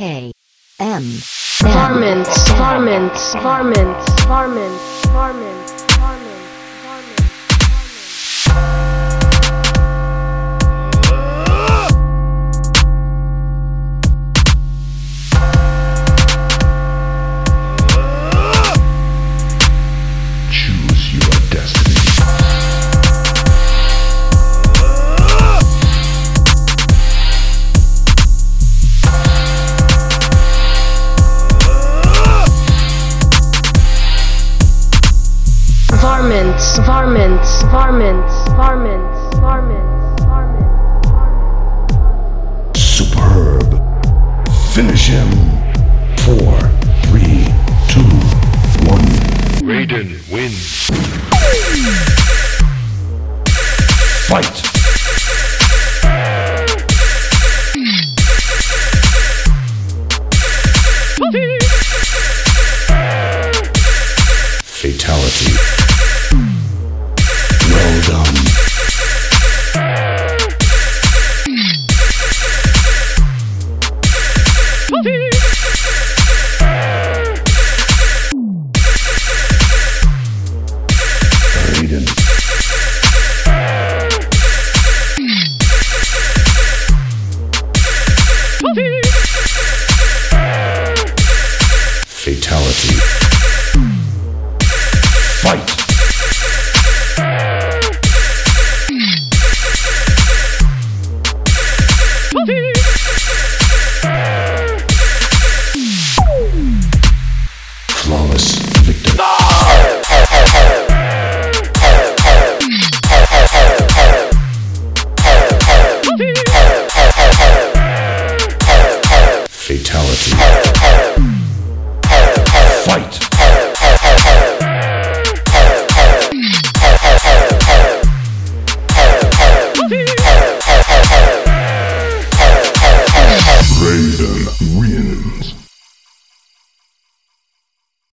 K M Varmints, varmints, varmints, varmints, varmints, Varmints, varmints, varmints, varmints, varmints, varmints, varmints. Superb. Finish him. Four, three, two, one. Raiden wins. Fight. Fatality. Fatality. Flawless